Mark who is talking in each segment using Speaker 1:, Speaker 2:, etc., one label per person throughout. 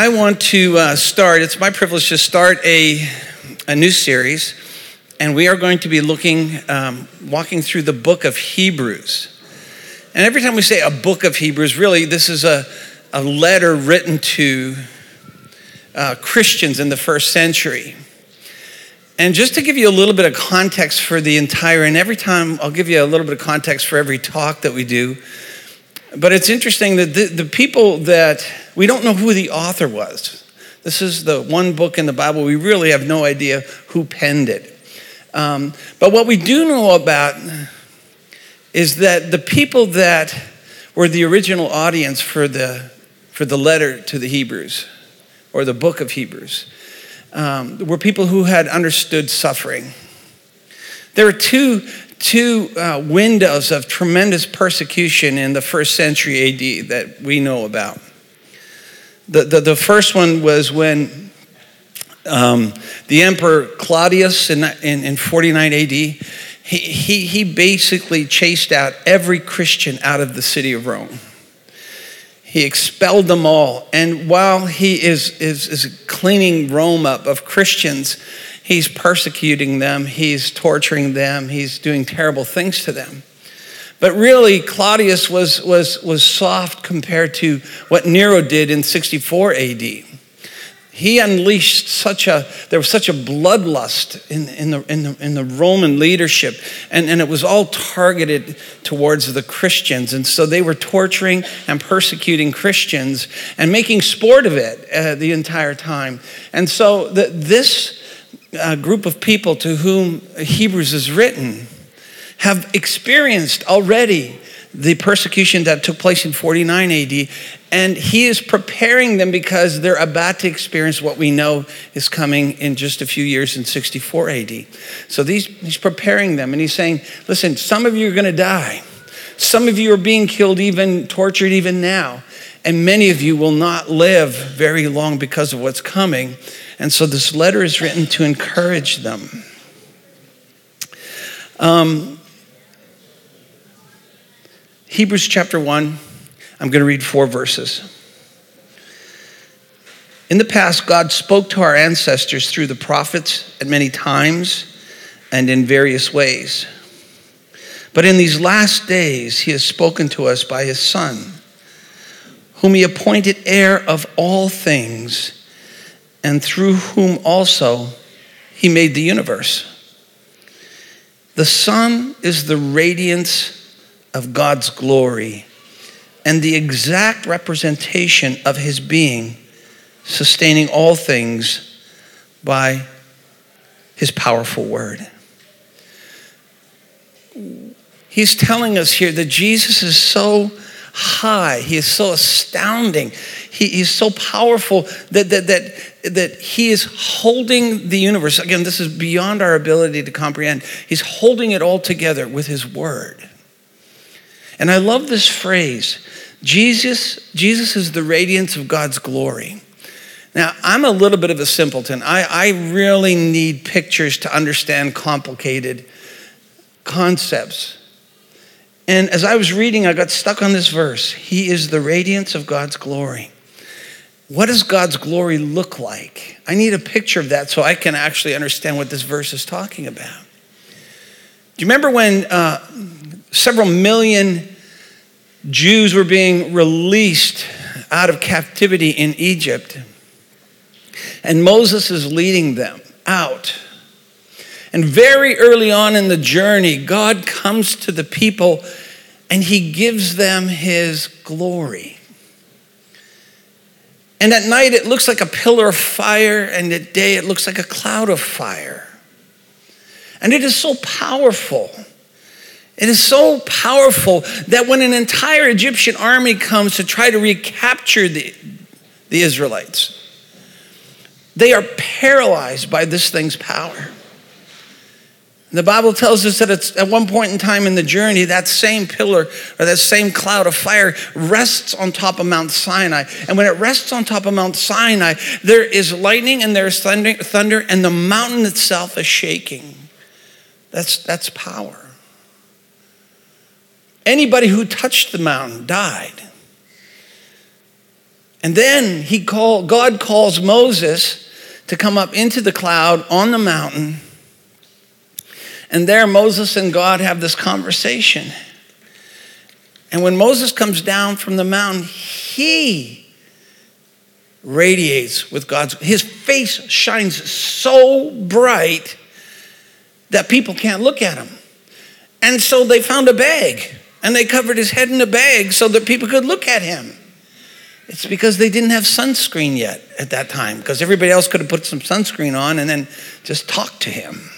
Speaker 1: I want to uh, start, it's my privilege to start a, a new series, and we are going to be looking, um, walking through the book of Hebrews. And every time we say a book of Hebrews, really, this is a, a letter written to uh, Christians in the first century. And just to give you a little bit of context for the entire, and every time I'll give you a little bit of context for every talk that we do. But it's interesting that the, the people that we don't know who the author was. This is the one book in the Bible we really have no idea who penned it. Um, but what we do know about is that the people that were the original audience for the, for the letter to the Hebrews or the book of Hebrews um, were people who had understood suffering. There are two, two uh, windows of tremendous persecution in the first century AD that we know about. The, the, the first one was when um, the Emperor Claudius in, in, in 49 AD, he, he, he basically chased out every Christian out of the city of Rome. He expelled them all. And while he is, is, is cleaning Rome up of Christians, he's persecuting them, he's torturing them, he's doing terrible things to them. But really, Claudius was, was, was soft compared to what Nero did in 64 AD he unleashed such a there was such a bloodlust in, in, the, in, the, in the roman leadership and, and it was all targeted towards the christians. And so they were torturing and persecuting christians and making sport of it uh, the entire time. And so the, this uh, group of people to whom hebrews is written have experienced already the persecution that took place in 49 AD, and he is preparing them because they're about to experience what we know is coming in just a few years in 64 AD. So these, he's preparing them, and he's saying, Listen, some of you are going to die. Some of you are being killed, even tortured, even now. And many of you will not live very long because of what's coming. And so this letter is written to encourage them. Um, Hebrews chapter 1, I'm going to read four verses. In the past, God spoke to our ancestors through the prophets at many times and in various ways. But in these last days, He has spoken to us by His Son, whom He appointed heir of all things, and through whom also He made the universe. The Son is the radiance of God's glory and the exact representation of his being, sustaining all things by his powerful word. He's telling us here that Jesus is so high, he is so astounding, he, he's so powerful that, that, that, that he is holding the universe. Again, this is beyond our ability to comprehend. He's holding it all together with his word. And I love this phrase Jesus, Jesus is the radiance of God's glory. Now, I'm a little bit of a simpleton. I, I really need pictures to understand complicated concepts. And as I was reading, I got stuck on this verse He is the radiance of God's glory. What does God's glory look like? I need a picture of that so I can actually understand what this verse is talking about. Do you remember when uh, several million Jews were being released out of captivity in Egypt. And Moses is leading them out. And very early on in the journey, God comes to the people and he gives them his glory. And at night, it looks like a pillar of fire, and at day, it looks like a cloud of fire. And it is so powerful it is so powerful that when an entire Egyptian army comes to try to recapture the, the Israelites, they are paralyzed by this thing's power. The Bible tells us that at one point in time in the journey, that same pillar or that same cloud of fire rests on top of Mount Sinai. And when it rests on top of Mount Sinai, there is lightning and there's thunder, thunder and the mountain itself is shaking. That's, that's power. Anybody who touched the mountain died. And then he call, God calls Moses to come up into the cloud on the mountain. And there, Moses and God have this conversation. And when Moses comes down from the mountain, he radiates with God's, his face shines so bright that people can't look at him. And so they found a bag and they covered his head in a bag so that people could look at him. It's because they didn't have sunscreen yet at that time, because everybody else could have put some sunscreen on and then just talked to him.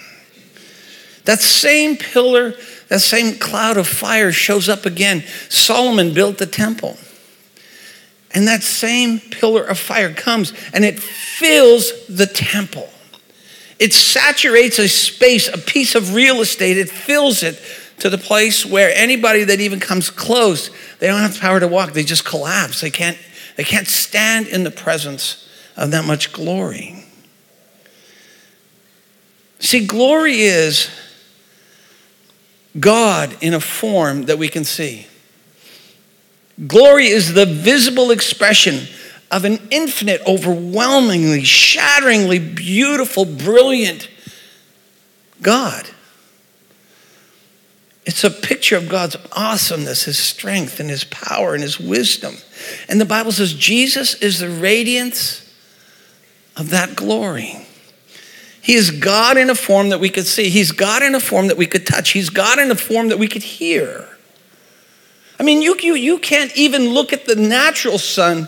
Speaker 1: That same pillar, that same cloud of fire shows up again. Solomon built the temple. And that same pillar of fire comes and it fills the temple. It saturates a space, a piece of real estate, it fills it to the place where anybody that even comes close, they don't have the power to walk, they just collapse. They can't they can't stand in the presence of that much glory. See, glory is God in a form that we can see. Glory is the visible expression of an infinite, overwhelmingly, shatteringly beautiful, brilliant God. It's a picture of God's awesomeness, His strength, and His power, and His wisdom. And the Bible says Jesus is the radiance of that glory. He is God in a form that we could see. He's God in a form that we could touch. He's God in a form that we could hear. I mean, you, you, you can't even look at the natural sun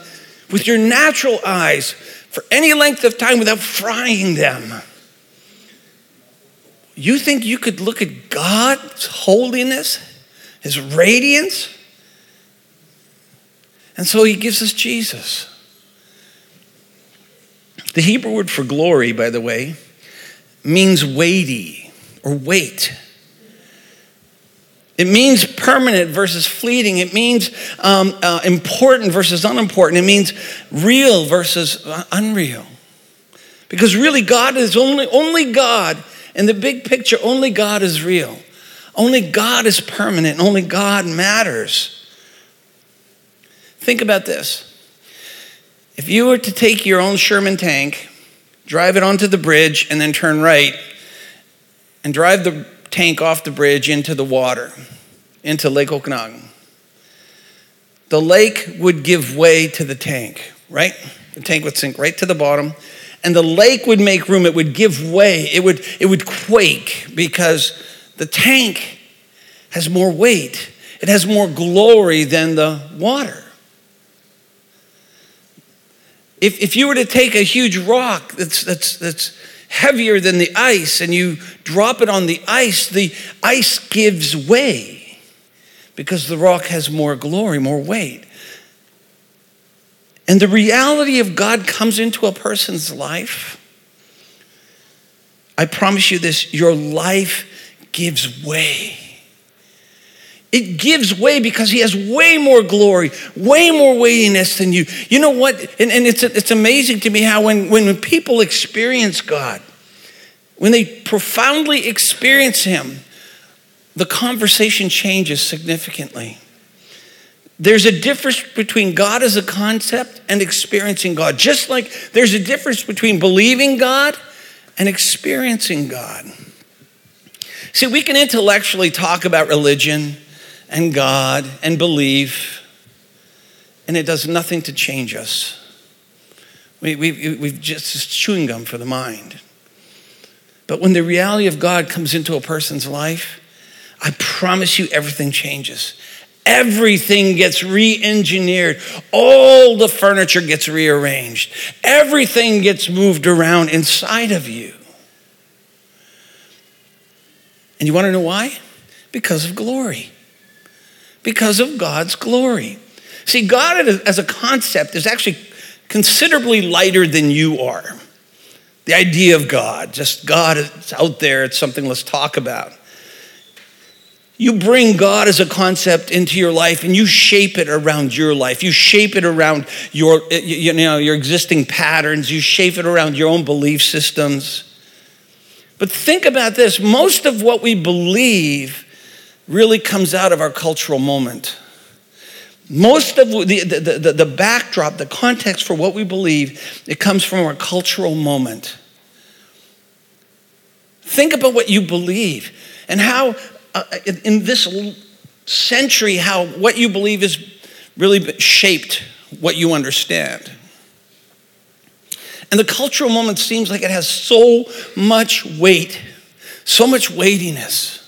Speaker 1: with your natural eyes for any length of time without frying them. You think you could look at God's holiness, His radiance? And so He gives us Jesus. The Hebrew word for glory, by the way, means weighty or weight. It means permanent versus fleeting. It means um, uh, important versus unimportant. It means real versus uh, unreal. Because really, God is only, only God in the big picture, only God is real. Only God is permanent. Only God matters. Think about this. If you were to take your own Sherman tank, drive it onto the bridge, and then turn right, and drive the tank off the bridge into the water, into Lake Okanagan, the lake would give way to the tank, right? The tank would sink right to the bottom and the lake would make room. It would give way. It would it would quake because the tank has more weight. It has more glory than the water if, if you were to take a huge rock that's, that's, that's heavier than the ice and you drop it on the ice the ice gives way because the rock has more glory more weight and the reality of God comes into a person's life, I promise you this your life gives way. It gives way because he has way more glory, way more weightiness than you. You know what? And, and it's, it's amazing to me how when, when people experience God, when they profoundly experience him, the conversation changes significantly. There's a difference between God as a concept and experiencing God. Just like there's a difference between believing God and experiencing God. See, we can intellectually talk about religion and God and belief, and it does nothing to change us. We, we, we've just chewing gum for the mind. But when the reality of God comes into a person's life, I promise you everything changes. Everything gets re engineered. All the furniture gets rearranged. Everything gets moved around inside of you. And you want to know why? Because of glory. Because of God's glory. See, God as a concept is actually considerably lighter than you are. The idea of God, just God is out there, it's something let's talk about. You bring God as a concept into your life and you shape it around your life. You shape it around your, you know, your existing patterns. You shape it around your own belief systems. But think about this most of what we believe really comes out of our cultural moment. Most of the, the, the, the, backdrop, the context for what we believe, it comes from our cultural moment. Think about what you believe and how, uh, in this century, how what you believe is really shaped what you understand. And the cultural moment seems like it has so much weight, so much weightiness,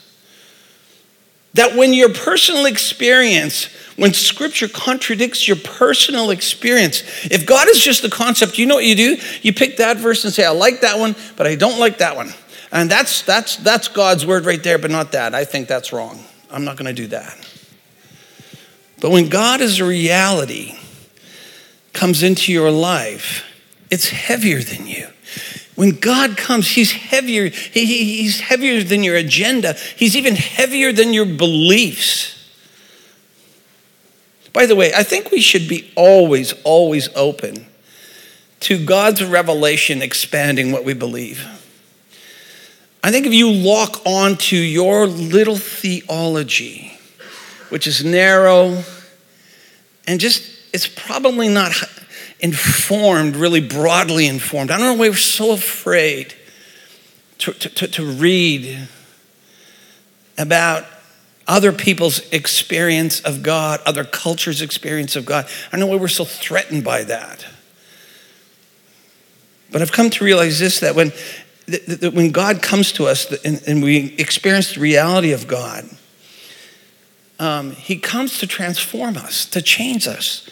Speaker 1: that when your personal experience, when scripture contradicts your personal experience, if God is just the concept, you know what you do? You pick that verse and say, I like that one, but I don't like that one. And that's, that's, that's God's word right there, but not that. I think that's wrong. I'm not going to do that. But when God is a reality, comes into your life, it's heavier than you. When God comes, He's heavier. He, he, he's heavier than your agenda. He's even heavier than your beliefs. By the way, I think we should be always, always open to God's revelation expanding what we believe. I think if you lock on to your little theology, which is narrow and just, it's probably not informed, really broadly informed. I don't know why we're so afraid to, to, to read about other people's experience of God, other cultures' experience of God. I don't know why we're so threatened by that. But I've come to realize this that when, that when God comes to us and, and we experience the reality of God, um, He comes to transform us, to change us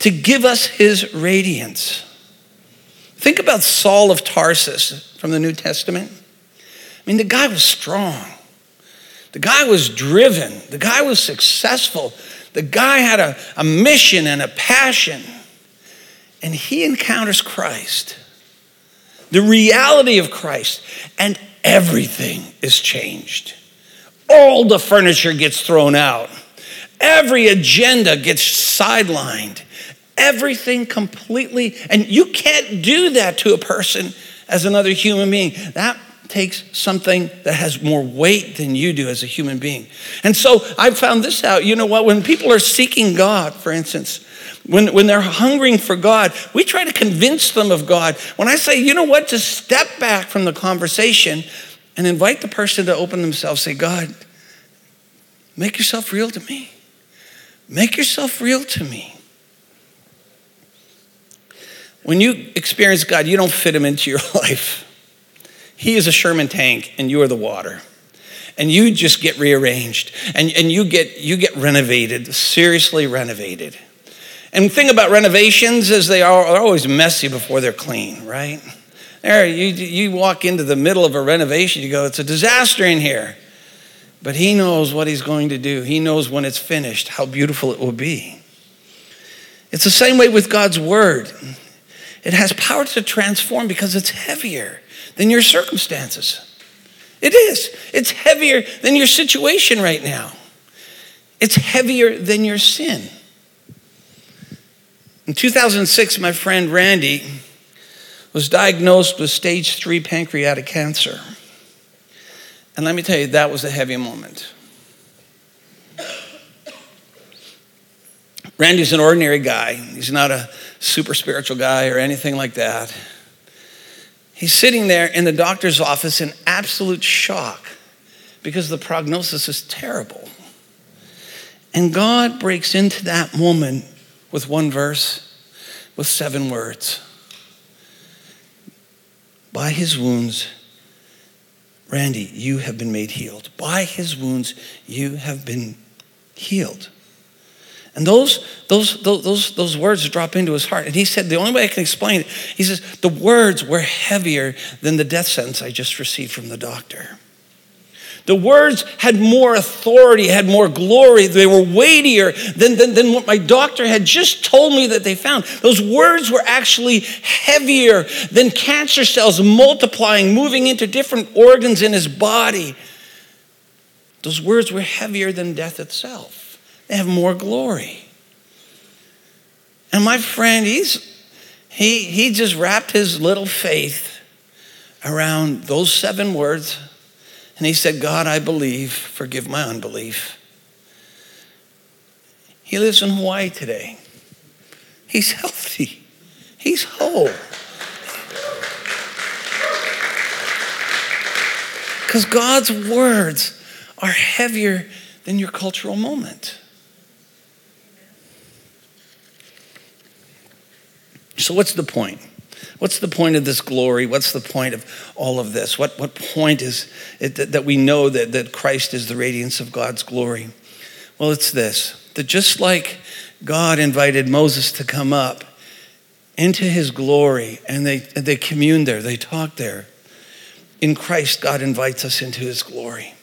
Speaker 1: to give us his radiance. Think about Saul of Tarsus from the New Testament. I mean, the guy was strong. The guy was driven. The guy was successful. The guy had a, a mission and a passion. And he encounters Christ, the reality of Christ, and everything is changed. All the furniture gets thrown out, every agenda gets sidelined everything completely. And you can't do that to a person as another human being. That takes something that has more weight than you do as a human being. And so I found this out. You know what? When people are seeking God, for instance, when, when they're hungering for God, we try to convince them of God. When I say, you know what, just step back from the conversation and invite the person to open themselves, say, God, make yourself real to me. Make yourself real to me. When you experience God, you don't fit him into your life. He is a Sherman tank and you are the water. And you just get rearranged and, and you, get, you get renovated, seriously renovated. And the thing about renovations is they are, are always messy before they're clean, right? There, you, you walk into the middle of a renovation, you go, it's a disaster in here. But he knows what he's going to do. He knows when it's finished how beautiful it will be. It's the same way with God's word. It has power to transform because it's heavier than your circumstances. It is. It's heavier than your situation right now. It's heavier than your sin. In 2006, my friend Randy was diagnosed with stage three pancreatic cancer. And let me tell you, that was a heavy moment. Randy's an ordinary guy. He's not a super spiritual guy or anything like that. He's sitting there in the doctor's office in absolute shock because the prognosis is terrible. And God breaks into that moment with one verse, with seven words. By his wounds, Randy, you have been made healed. By his wounds, you have been healed. And those, those, those, those words drop into his heart. And he said, The only way I can explain it, he says, the words were heavier than the death sentence I just received from the doctor. The words had more authority, had more glory. They were weightier than, than, than what my doctor had just told me that they found. Those words were actually heavier than cancer cells multiplying, moving into different organs in his body. Those words were heavier than death itself have more glory. And my friend, he's he he just wrapped his little faith around those seven words and he said, God, I believe, forgive my unbelief. He lives in Hawaii today. He's healthy, he's whole. Because God's words are heavier than your cultural moment. So, what's the point? What's the point of this glory? What's the point of all of this? What, what point is it that, that we know that, that Christ is the radiance of God's glory? Well, it's this that just like God invited Moses to come up into his glory and they, they communed there, they talked there, in Christ, God invites us into his glory.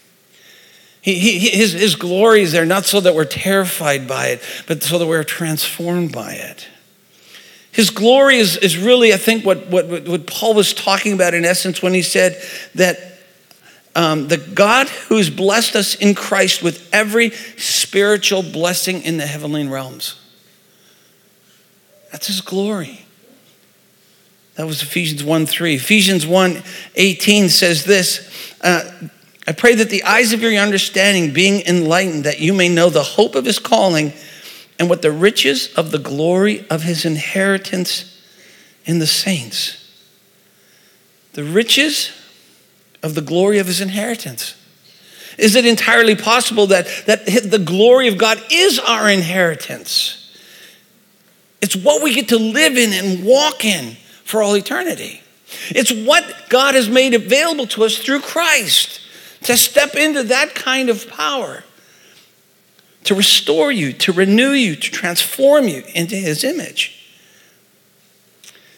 Speaker 1: He, he, his, his glory is there not so that we're terrified by it, but so that we're transformed by it. His glory is, is really, I think, what, what, what Paul was talking about in essence when he said that um, the God who's blessed us in Christ with every spiritual blessing in the heavenly realms. That's his glory. That was Ephesians 1 3. Ephesians 1 18 says this uh, I pray that the eyes of your understanding being enlightened, that you may know the hope of his calling and what the riches of the glory of his inheritance in the saints. The riches of the glory of his inheritance. Is it entirely possible that, that the glory of God is our inheritance? It's what we get to live in and walk in for all eternity. It's what God has made available to us through Christ to step into that kind of power to restore you, to renew you, to transform you into his image.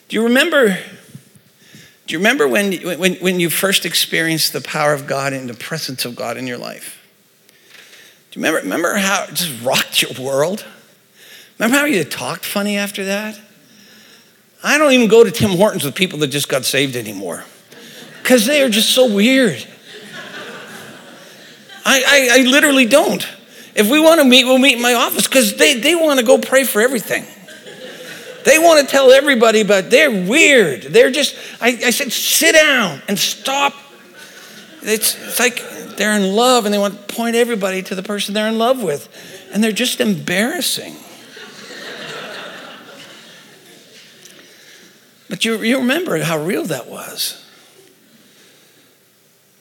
Speaker 1: Do you remember? Do you remember when, when, when you first experienced the power of God and the presence of God in your life? Do you remember, remember how it just rocked your world? Remember how you talked funny after that? I don't even go to Tim Hortons with people that just got saved anymore because they are just so weird. I, I, I literally don't. If we want to meet, we'll meet in my office because they, they want to go pray for everything. They want to tell everybody, but they're weird. They're just, I, I said, sit down and stop. It's, it's like they're in love and they want to point everybody to the person they're in love with. And they're just embarrassing. but you, you remember how real that was.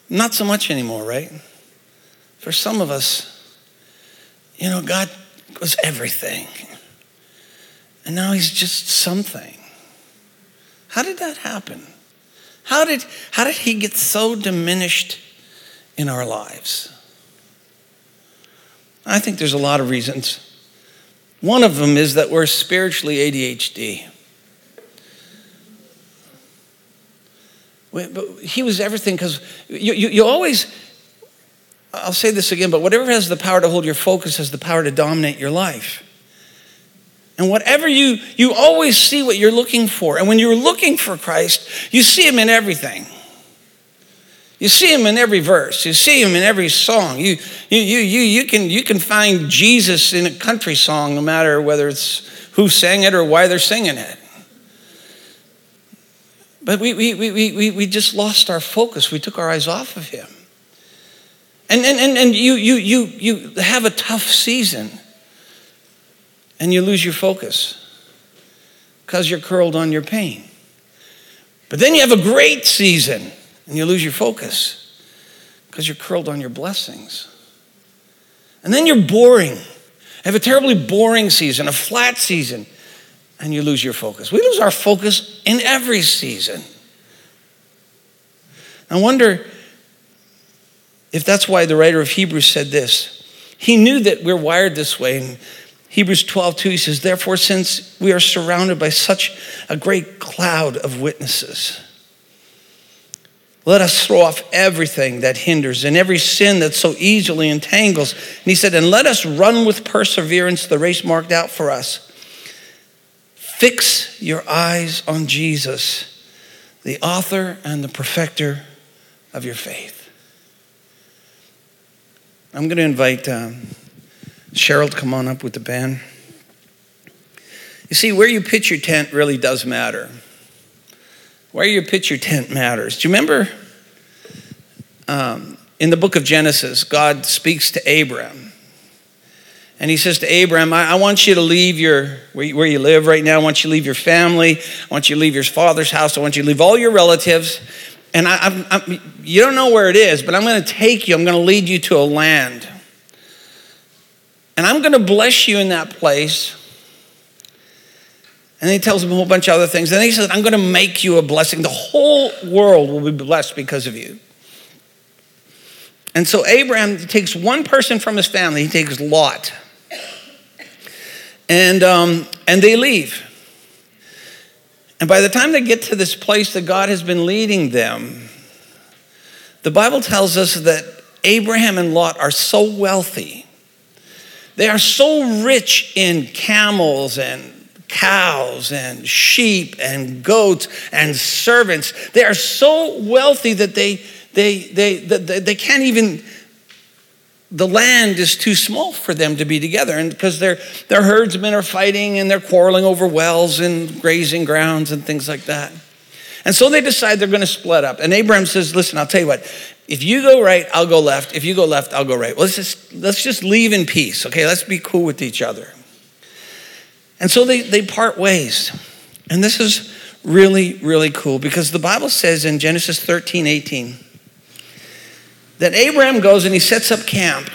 Speaker 1: Not so much anymore, right? For some of us, you know, God was everything. And now he's just something. How did that happen? How did, how did he get so diminished in our lives? I think there's a lot of reasons. One of them is that we're spiritually ADHD. But he was everything because you, you, you always, I'll say this again, but whatever has the power to hold your focus has the power to dominate your life. And whatever you, you always see what you're looking for. And when you're looking for Christ, you see him in everything. You see him in every verse. You see him in every song. You, you, you, you, you, can, you can find Jesus in a country song, no matter whether it's who sang it or why they're singing it. But we, we, we, we, we just lost our focus. We took our eyes off of him. And, and, and, and you, you, you, you have a tough season and you lose your focus because you're curled on your pain. But then you have a great season and you lose your focus because you're curled on your blessings. And then you're boring. Have a terribly boring season, a flat season, and you lose your focus. We lose our focus in every season. I wonder if that's why the writer of Hebrews said this. He knew that we're wired this way. In Hebrews 12, 2, he says, Therefore, since we are surrounded by such a great cloud of witnesses, let us throw off everything that hinders and every sin that so easily entangles. And he said, And let us run with perseverance the race marked out for us. Fix your eyes on Jesus, the author and the perfecter of your faith. I'm going to invite um, Cheryl to come on up with the band. You see, where you pitch your tent really does matter. Where you pitch your tent matters. Do you remember um, in the book of Genesis, God speaks to Abram? And he says to Abraham, I, I want you to leave your, where you, where you live right now. I want you to leave your family. I want you to leave your father's house. I want you to leave all your relatives. And I, I'm, I'm, you don't know where it is, but I'm going to take you. I'm going to lead you to a land. And I'm going to bless you in that place. And he tells him a whole bunch of other things. And he says, I'm going to make you a blessing. The whole world will be blessed because of you. And so Abraham takes one person from his family, he takes Lot. And, um, and they leave. And by the time they get to this place that God has been leading them, the Bible tells us that Abraham and Lot are so wealthy. They are so rich in camels and cows and sheep and goats and servants. They are so wealthy that they, they, they, they, they can't even the land is too small for them to be together and because their, their herdsmen are fighting and they're quarreling over wells and grazing grounds and things like that. And so they decide they're going to split up. And abraham says listen i'll tell you what. If you go right i'll go left. If you go left i'll go right. Well, let's just let's just leave in peace okay? Let's be cool with each other. And so they, they part ways. And this is really really cool because the bible says in genesis 13 18 that Abraham goes and he sets up camp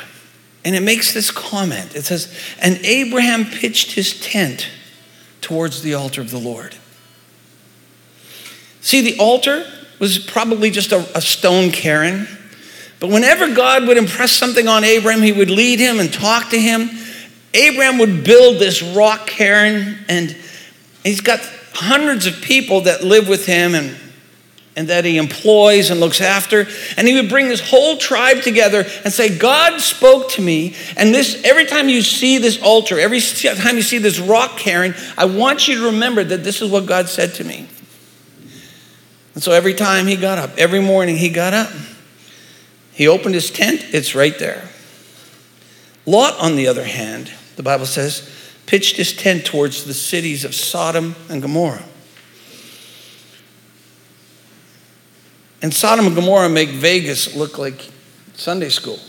Speaker 1: and it makes this comment. It says, And Abraham pitched his tent towards the altar of the Lord. See, the altar was probably just a, a stone cairn. But whenever God would impress something on Abraham, he would lead him and talk to him. Abraham would build this rock cairn, and he's got hundreds of people that live with him and and that he employs and looks after. And he would bring this whole tribe together and say, God spoke to me. And this, every time you see this altar, every time you see this rock cairn, I want you to remember that this is what God said to me. And so every time he got up, every morning he got up, he opened his tent, it's right there. Lot, on the other hand, the Bible says, pitched his tent towards the cities of Sodom and Gomorrah. And Sodom and Gomorrah make Vegas look like Sunday school.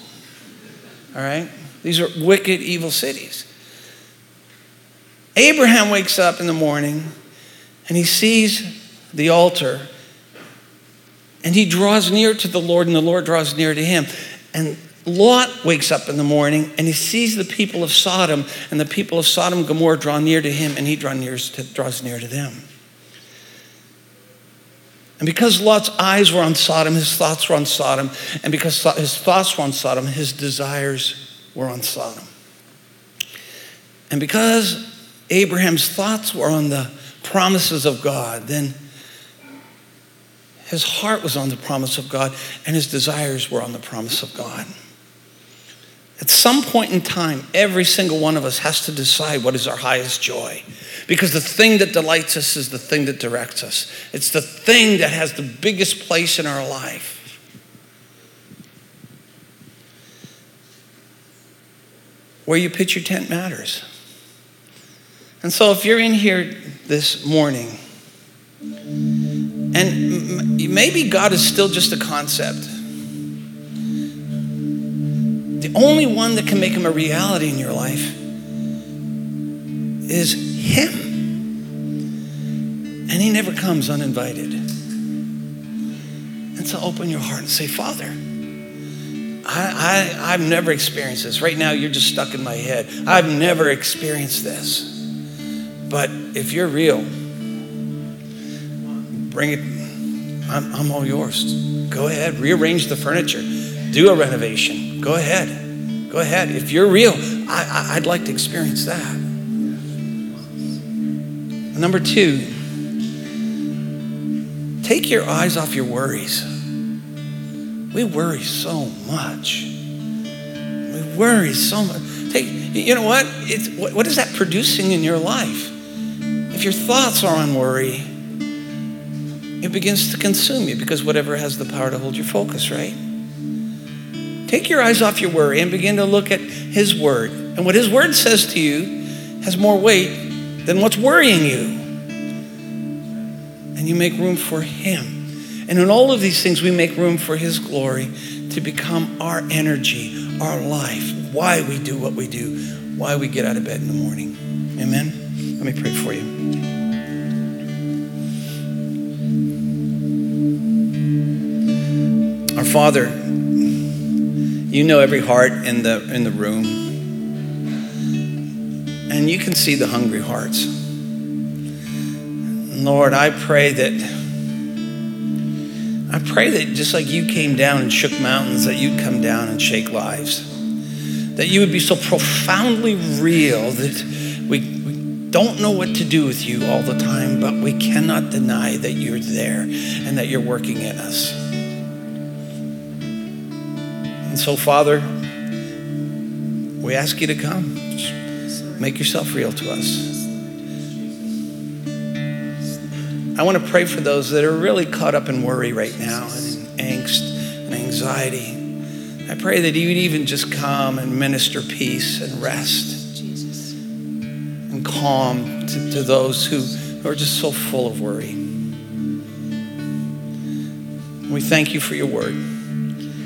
Speaker 1: All right? These are wicked, evil cities. Abraham wakes up in the morning and he sees the altar and he draws near to the Lord and the Lord draws near to him. And Lot wakes up in the morning and he sees the people of Sodom and the people of Sodom and Gomorrah draw near to him and he draws near to, them. And because Lot's eyes were on Sodom, his thoughts were on Sodom. And because his thoughts were on Sodom, his desires were on Sodom. And because Abraham's thoughts were on the promises of God, then his heart was on the promise of God and his desires were on the promise of God. At some point in time, every single one of us has to decide what is our highest joy. Because the thing that delights us is the thing that directs us, it's the thing that has the biggest place in our life. Where you pitch your tent matters. And so, if you're in here this morning, and maybe God is still just a concept, the only one that can make him a reality in your life is him. And He never comes uninvited. And so open your heart and say, Father, I, I, I've never experienced this. Right now, you're just stuck in my head. I've never experienced this. But if you're real, bring it. I'm, I'm all yours. Go ahead, rearrange the furniture, do a renovation. Go ahead. Go ahead. If you're real, I, I, I'd like to experience that. Number two, take your eyes off your worries. We worry so much. We worry so much. Take, you know what? It's, what is that producing in your life? If your thoughts are on worry, it begins to consume you because whatever has the power to hold your focus, right? Take your eyes off your worry and begin to look at His Word. And what His Word says to you has more weight than what's worrying you. And you make room for Him. And in all of these things, we make room for His glory to become our energy, our life, why we do what we do, why we get out of bed in the morning. Amen? Let me pray for you. Our Father, you know every heart in the, in the room, and you can see the hungry hearts. Lord, I pray that I pray that just like you came down and shook mountains, that you'd come down and shake lives. That you would be so profoundly real that we, we don't know what to do with you all the time, but we cannot deny that you're there and that you're working in us. And so, Father, we ask you to come. Make yourself real to us. I want to pray for those that are really caught up in worry right now and in angst and anxiety. I pray that you would even just come and minister peace and rest and calm to, to those who, are just so full of worry. We thank you for your word.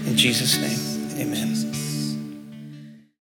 Speaker 1: In Jesus' name.